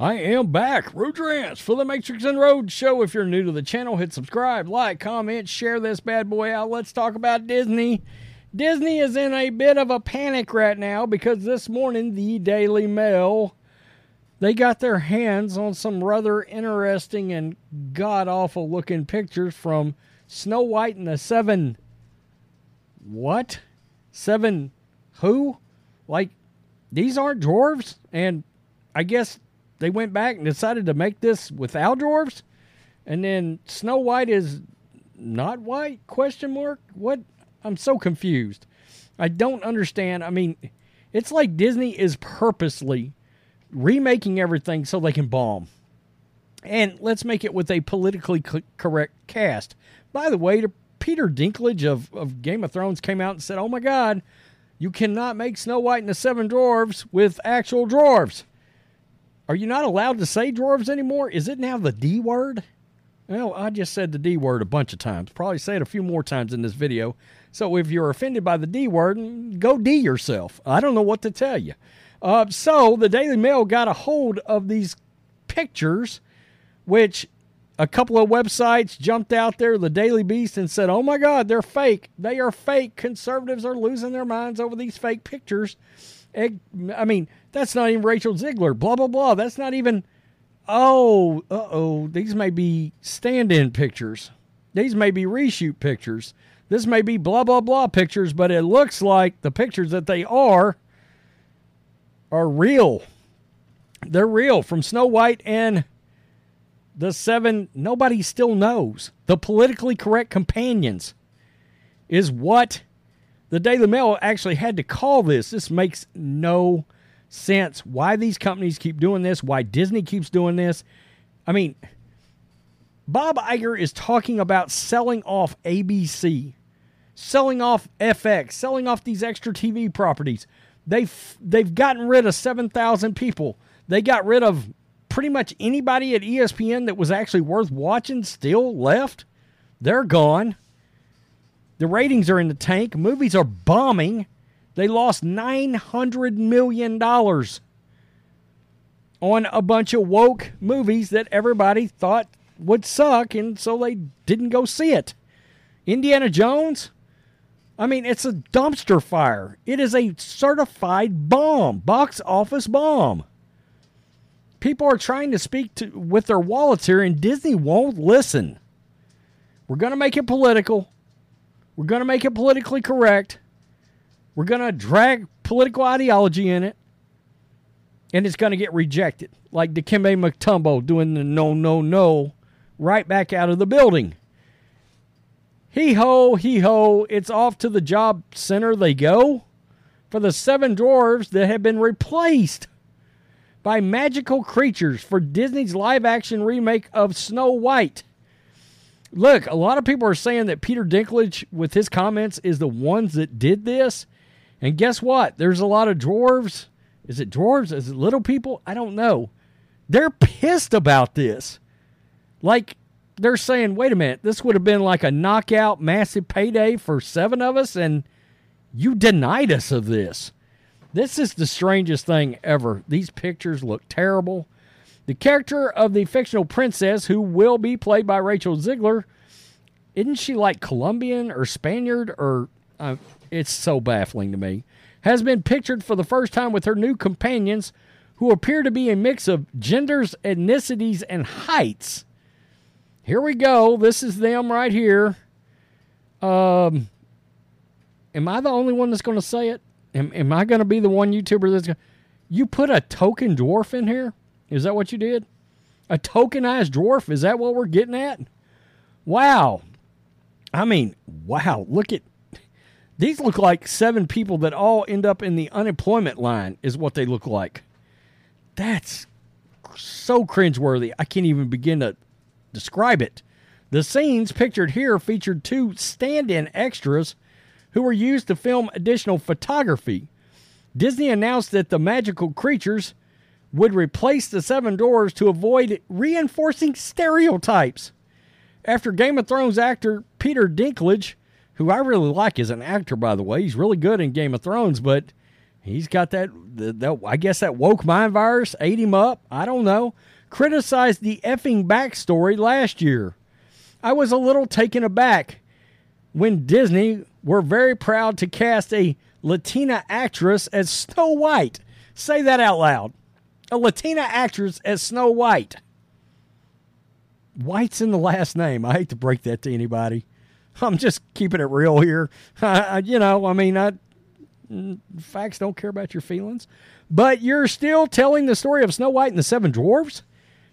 I am back, Rudrance, for the Matrix and Road Show. If you're new to the channel, hit subscribe, like, comment, share this bad boy out. Let's talk about Disney. Disney is in a bit of a panic right now because this morning the Daily Mail they got their hands on some rather interesting and god awful looking pictures from Snow White and the Seven. What? Seven who? Like, these aren't dwarves? And I guess they went back and decided to make this without dwarves? And then Snow White is not white? Question mark? What? I'm so confused. I don't understand. I mean, it's like Disney is purposely remaking everything so they can bomb. And let's make it with a politically co- correct cast. By the way, Peter Dinklage of, of Game of Thrones came out and said, Oh my God, you cannot make Snow White and the Seven Dwarves with actual dwarves. Are you not allowed to say dwarves anymore? Is it now the D word? Well, I just said the D word a bunch of times. Probably say it a few more times in this video. So if you're offended by the D word, go D yourself. I don't know what to tell you. Uh, so the Daily Mail got a hold of these pictures, which a couple of websites jumped out there, the Daily Beast, and said, "Oh my God, they're fake. They are fake. Conservatives are losing their minds over these fake pictures." I mean, that's not even Rachel Zegler. Blah blah blah. That's not even. Oh, uh oh. These may be stand-in pictures. These may be reshoot pictures. This may be blah blah blah pictures, but it looks like the pictures that they are are real. They're real from Snow White and the seven, nobody still knows. The politically correct companions is what the Daily Mail actually had to call this. This makes no sense. Why these companies keep doing this, why Disney keeps doing this. I mean, Bob Iger is talking about selling off ABC, selling off FX, selling off these extra TV properties. They've they've gotten rid of 7,000 people. They got rid of pretty much anybody at ESPN that was actually worth watching still left. They're gone. The ratings are in the tank. Movies are bombing. They lost $900 million on a bunch of woke movies that everybody thought would suck, and so they didn't go see it. Indiana Jones, I mean, it's a dumpster fire. It is a certified bomb, box office bomb. People are trying to speak to with their wallets here, and Disney won't listen. We're going to make it political. We're going to make it politically correct. We're going to drag political ideology in it, and it's going to get rejected. Like Dikembe Mutombo doing the no, no, no right back out of the building. Hee ho, hee ho, it's off to the job center they go for the seven dwarves that have been replaced by magical creatures for Disney's live action remake of Snow White. Look, a lot of people are saying that Peter Dinklage, with his comments, is the ones that did this. And guess what? There's a lot of dwarves. Is it dwarves? Is it little people? I don't know. They're pissed about this. Like, they're saying, wait a minute, this would have been like a knockout massive payday for seven of us, and you denied us of this. This is the strangest thing ever. These pictures look terrible. The character of the fictional princess, who will be played by Rachel Zegler, isn't she like Colombian or Spaniard or uh, it's so baffling to me, has been pictured for the first time with her new companions who appear to be a mix of genders, ethnicities, and heights. Here we go. This is them right here. Um, am I the only one that's going to say it? Am, am I going to be the one YouTuber that's going. You put a token dwarf in here? Is that what you did? A tokenized dwarf? Is that what we're getting at? Wow. I mean, wow. Look at these look like seven people that all end up in the unemployment line, is what they look like. That's so cringeworthy. I can't even begin to describe it. The scenes pictured here featured two stand in extras who were used to film additional photography. Disney announced that the magical creatures would replace the seven doors to avoid reinforcing stereotypes. After Game of Thrones actor Peter Dinklage who I really like as an actor, by the way. He's really good in Game of Thrones, but he's got that, that I guess that woke mind virus ate him up. I don't know. Criticized the effing backstory last year. I was a little taken aback when Disney were very proud to cast a Latina actress as Snow White. Say that out loud. A Latina actress as Snow White. White's in the last name. I hate to break that to anybody. I'm just keeping it real here. you know, I mean, I, mm, facts don't care about your feelings. But you're still telling the story of Snow White and the Seven Dwarfs?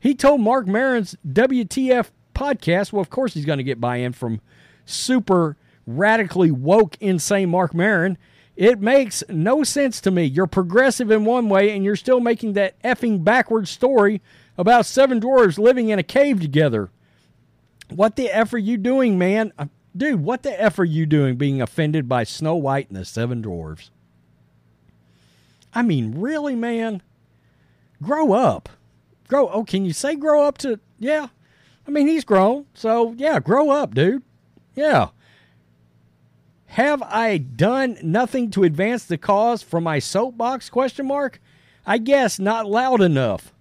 He told Mark Maron's WTF podcast, well, of course he's going to get buy in from super radically woke, insane Mark Maron. It makes no sense to me. You're progressive in one way, and you're still making that effing backward story about seven dwarves living in a cave together. What the F are you doing, man? Uh, dude, what the F are you doing being offended by Snow White and the Seven Dwarfs? I mean, really, man? Grow up. Grow. Oh, can you say grow up to. Yeah. I mean, he's grown. So, yeah, grow up, dude. Yeah. Have I done nothing to advance the cause from my soapbox? Question mark. I guess not loud enough.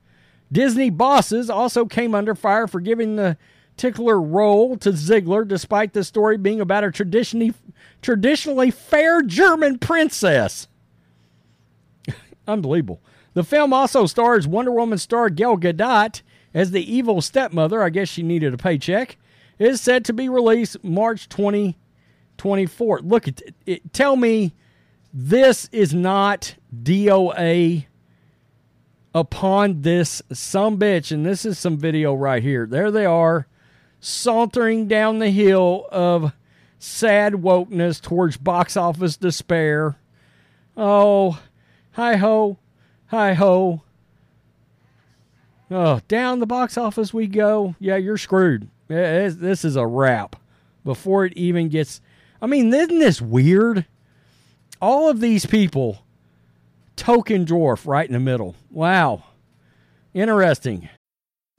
Disney bosses also came under fire for giving the tickler role to Zegler, despite the story being about a traditionally, traditionally fair German princess. Unbelievable. The film also stars Wonder Woman star Gal Gadot as the evil stepmother. I guess she needed a paycheck. It is said to be released March 2024. Look at it. Tell me this is not DOA upon this some bitch. And this is some video right here. There they are sauntering down the hill of sad wokeness towards box office despair. Oh, hi ho, hi ho. Oh, down the box office we go. Yeah, you're screwed. This is a wrap before it even gets. I mean, isn't this weird? All of these people, token dwarf right in the middle. Wow. Interesting.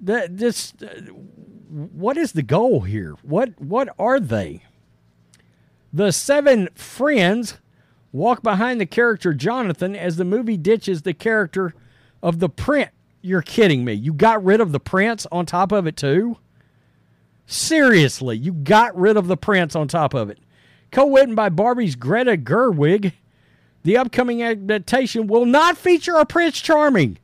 That this, uh, what is the goal here? What what are they? The seven friends walk behind the character Jonathan as the movie ditches the character of the print. You're kidding me. You got rid of the prince on top of it too? Seriously, you got rid of the prince on top of it. Co-written by Barbie's Greta Gerwig, the upcoming adaptation will not feature a Prince Charming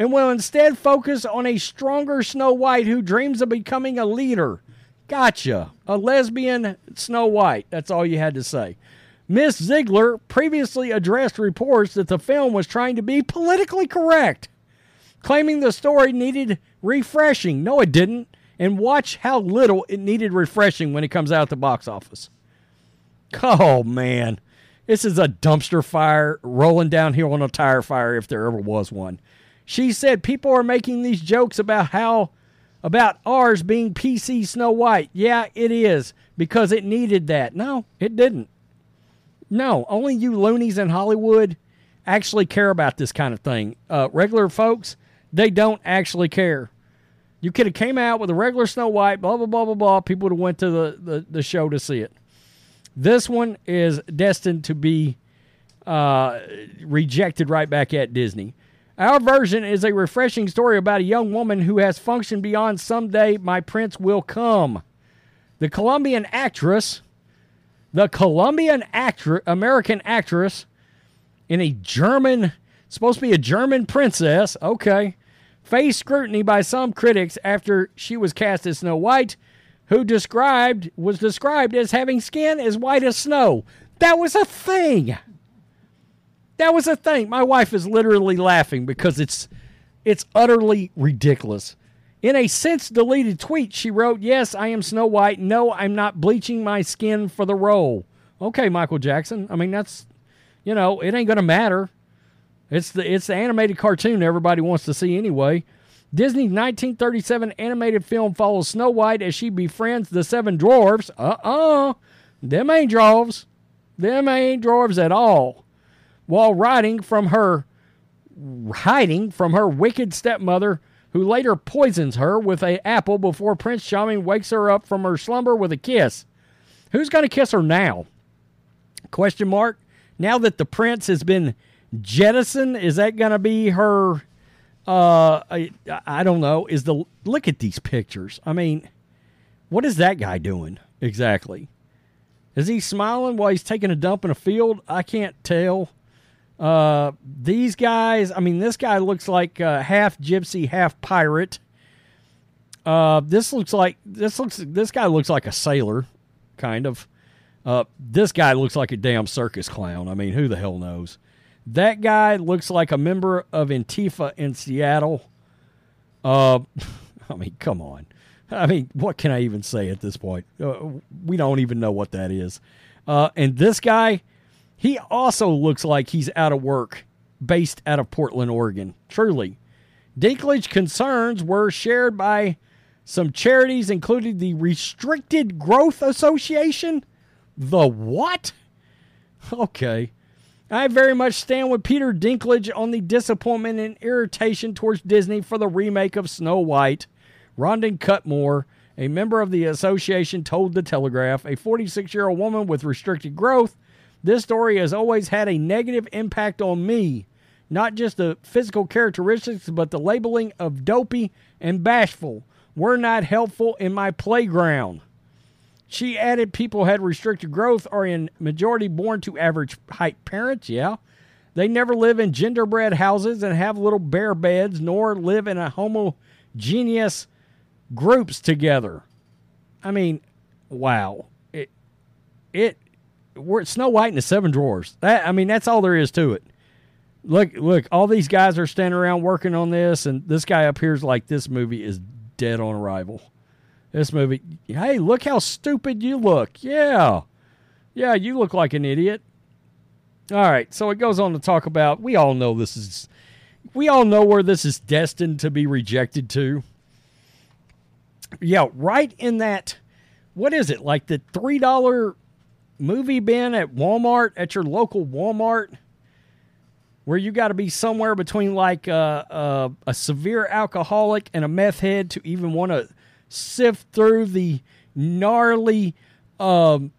and will instead focus on a stronger Snow White who dreams of becoming a leader. Gotcha. A lesbian Snow White. That's all you had to say. Miss Zegler previously addressed reports that the film was trying to be politically correct, claiming the story needed refreshing. No, it didn't. And watch how little it needed refreshing when it comes out at the box office. Oh, man. This is a dumpster fire rolling downhill on a tire fire if there ever was one. She said people are making these jokes about how about ours being PC Snow White. Yeah, it is because it needed that. No, it didn't. No, only you loonies in Hollywood actually care about this kind of thing. Uh, regular folks, they don't actually care. You could have came out with a regular Snow White, blah blah blah blah blah. People would have went to the, the, the show to see it. This one is destined to be uh, rejected right back at Disney. Our version is a refreshing story about a young woman who has functioned beyond someday my prince will come. The Colombian actress, the Colombian actress, American actress, in a German, supposed to be a German princess, okay, faced scrutiny by some critics after she was cast as Snow White, who described was described as having skin as white as snow. That was a thing. That was a thing. My wife is literally laughing because it's it's utterly ridiculous. In a since deleted tweet, she wrote, Yes, I am Snow White. No, I'm not bleaching my skin for the role. Okay, Michael Jackson. I mean, that's, you know, it ain't going to matter. It's the, it's the animated cartoon everybody wants to see anyway. Disney's 1937 animated film follows Snow White as she befriends the seven dwarfs. Uh uh. Them ain't dwarfs. Them ain't dwarfs at all while riding from her hiding from her wicked stepmother who later poisons her with an apple before Prince Charming wakes her up from her slumber with a kiss. Who's going to kiss her now? Question mark. Now that the prince has been jettisoned, is that going to be her uh I, I don't know. Is the look at these pictures. I mean, what is that guy doing exactly? Is he smiling while he's taking a dump in a field? I can't tell. Uh, these guys, I mean, this guy looks like uh, half gypsy, half pirate. Uh, this looks like this looks this guy looks like a sailor, kind of. Uh, this guy looks like a damn circus clown. I mean, who the hell knows? That guy looks like a member of Antifa in Seattle. Uh, I mean, come on. I mean, what can I even say at this point? Uh, we don't even know what that is. Uh, and this guy, he also looks like he's out of work, based out of Portland, Oregon. Truly. Dinklage concerns were shared by some charities, including the Restricted Growth Association. The what? Okay. I very much stand with Peter Dinklage on the disappointment and irritation towards Disney for the remake of Snow White. Rondon Cutmore, a member of the association, told The Telegraph a 46 year old woman with restricted growth this story has always had a negative impact on me. Not just the physical characteristics, but the labeling of dopey and bashful were not helpful in my playground. She added people had restricted growth are in majority born to average height parents, yeah. They never live in genderbread houses and have little bare beds, nor live in a homogeneous groups together. I mean, wow. It it we're Snow White and the Seven Drawers. That I mean, that's all there is to it. Look, look, all these guys are standing around working on this, and this guy appears like this movie is dead on arrival. This movie, hey, look how stupid you look. Yeah, yeah, you look like an idiot. All right, so it goes on to talk about. We all know this is, we all know where this is destined to be rejected to. Yeah, right in that. What is it like the three dollar movie bin at Walmart, at your local Walmart, where you got to be somewhere between like a, a, a, severe alcoholic and a meth head to even want to sift through the gnarly um,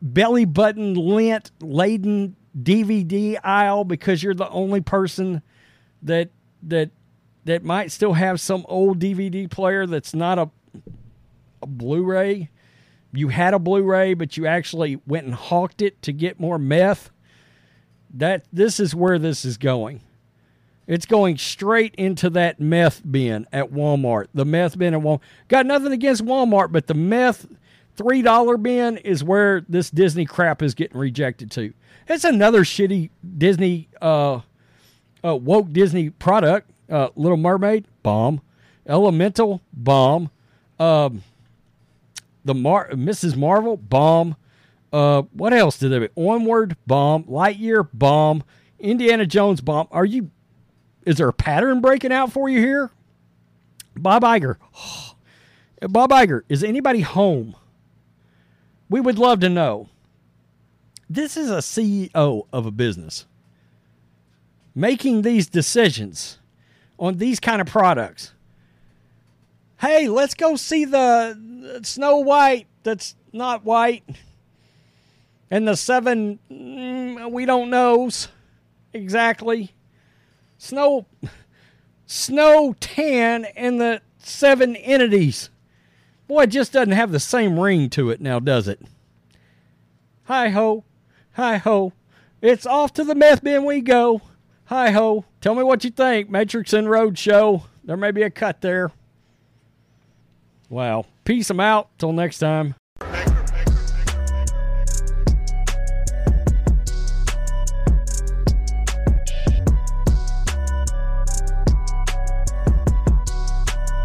belly button lint laden DVD aisle because you're the only person that that that might still have some old DVD player that's not a a Blu-ray you had a Blu-ray, but you actually went and hawked it to get more meth. That this is where this is going. It's going straight into that meth bin at Walmart. The meth bin at Walmart. Got nothing against Walmart, but the meth three dollar bin is where this Disney crap is getting rejected to. It's another shitty Disney uh, uh woke Disney product. Uh, Little Mermaid bomb, Elemental bomb. Um, the Mar- Mrs. Marvel bomb. Uh, what else did they? Be? Onward bomb, Lightyear bomb, Indiana Jones bomb. Are you? Is there a pattern breaking out for you here? Bob Iger. Bob Iger, is anybody home? We would love to know. This is a CEO of a business making these decisions on these kind of products hey, let's go see the Snow White that's not white. And the seven, mm, we don't know exactly. Snow Snow Tan and the Seven Entities. Boy, it just doesn't have the same ring to it now, does it? Hi ho, hi ho. It's off to the meth bin we go. Hi ho. Tell me what you think, Matrix and Road Show. There may be a cut there. Wow. Peace them out. Till next time.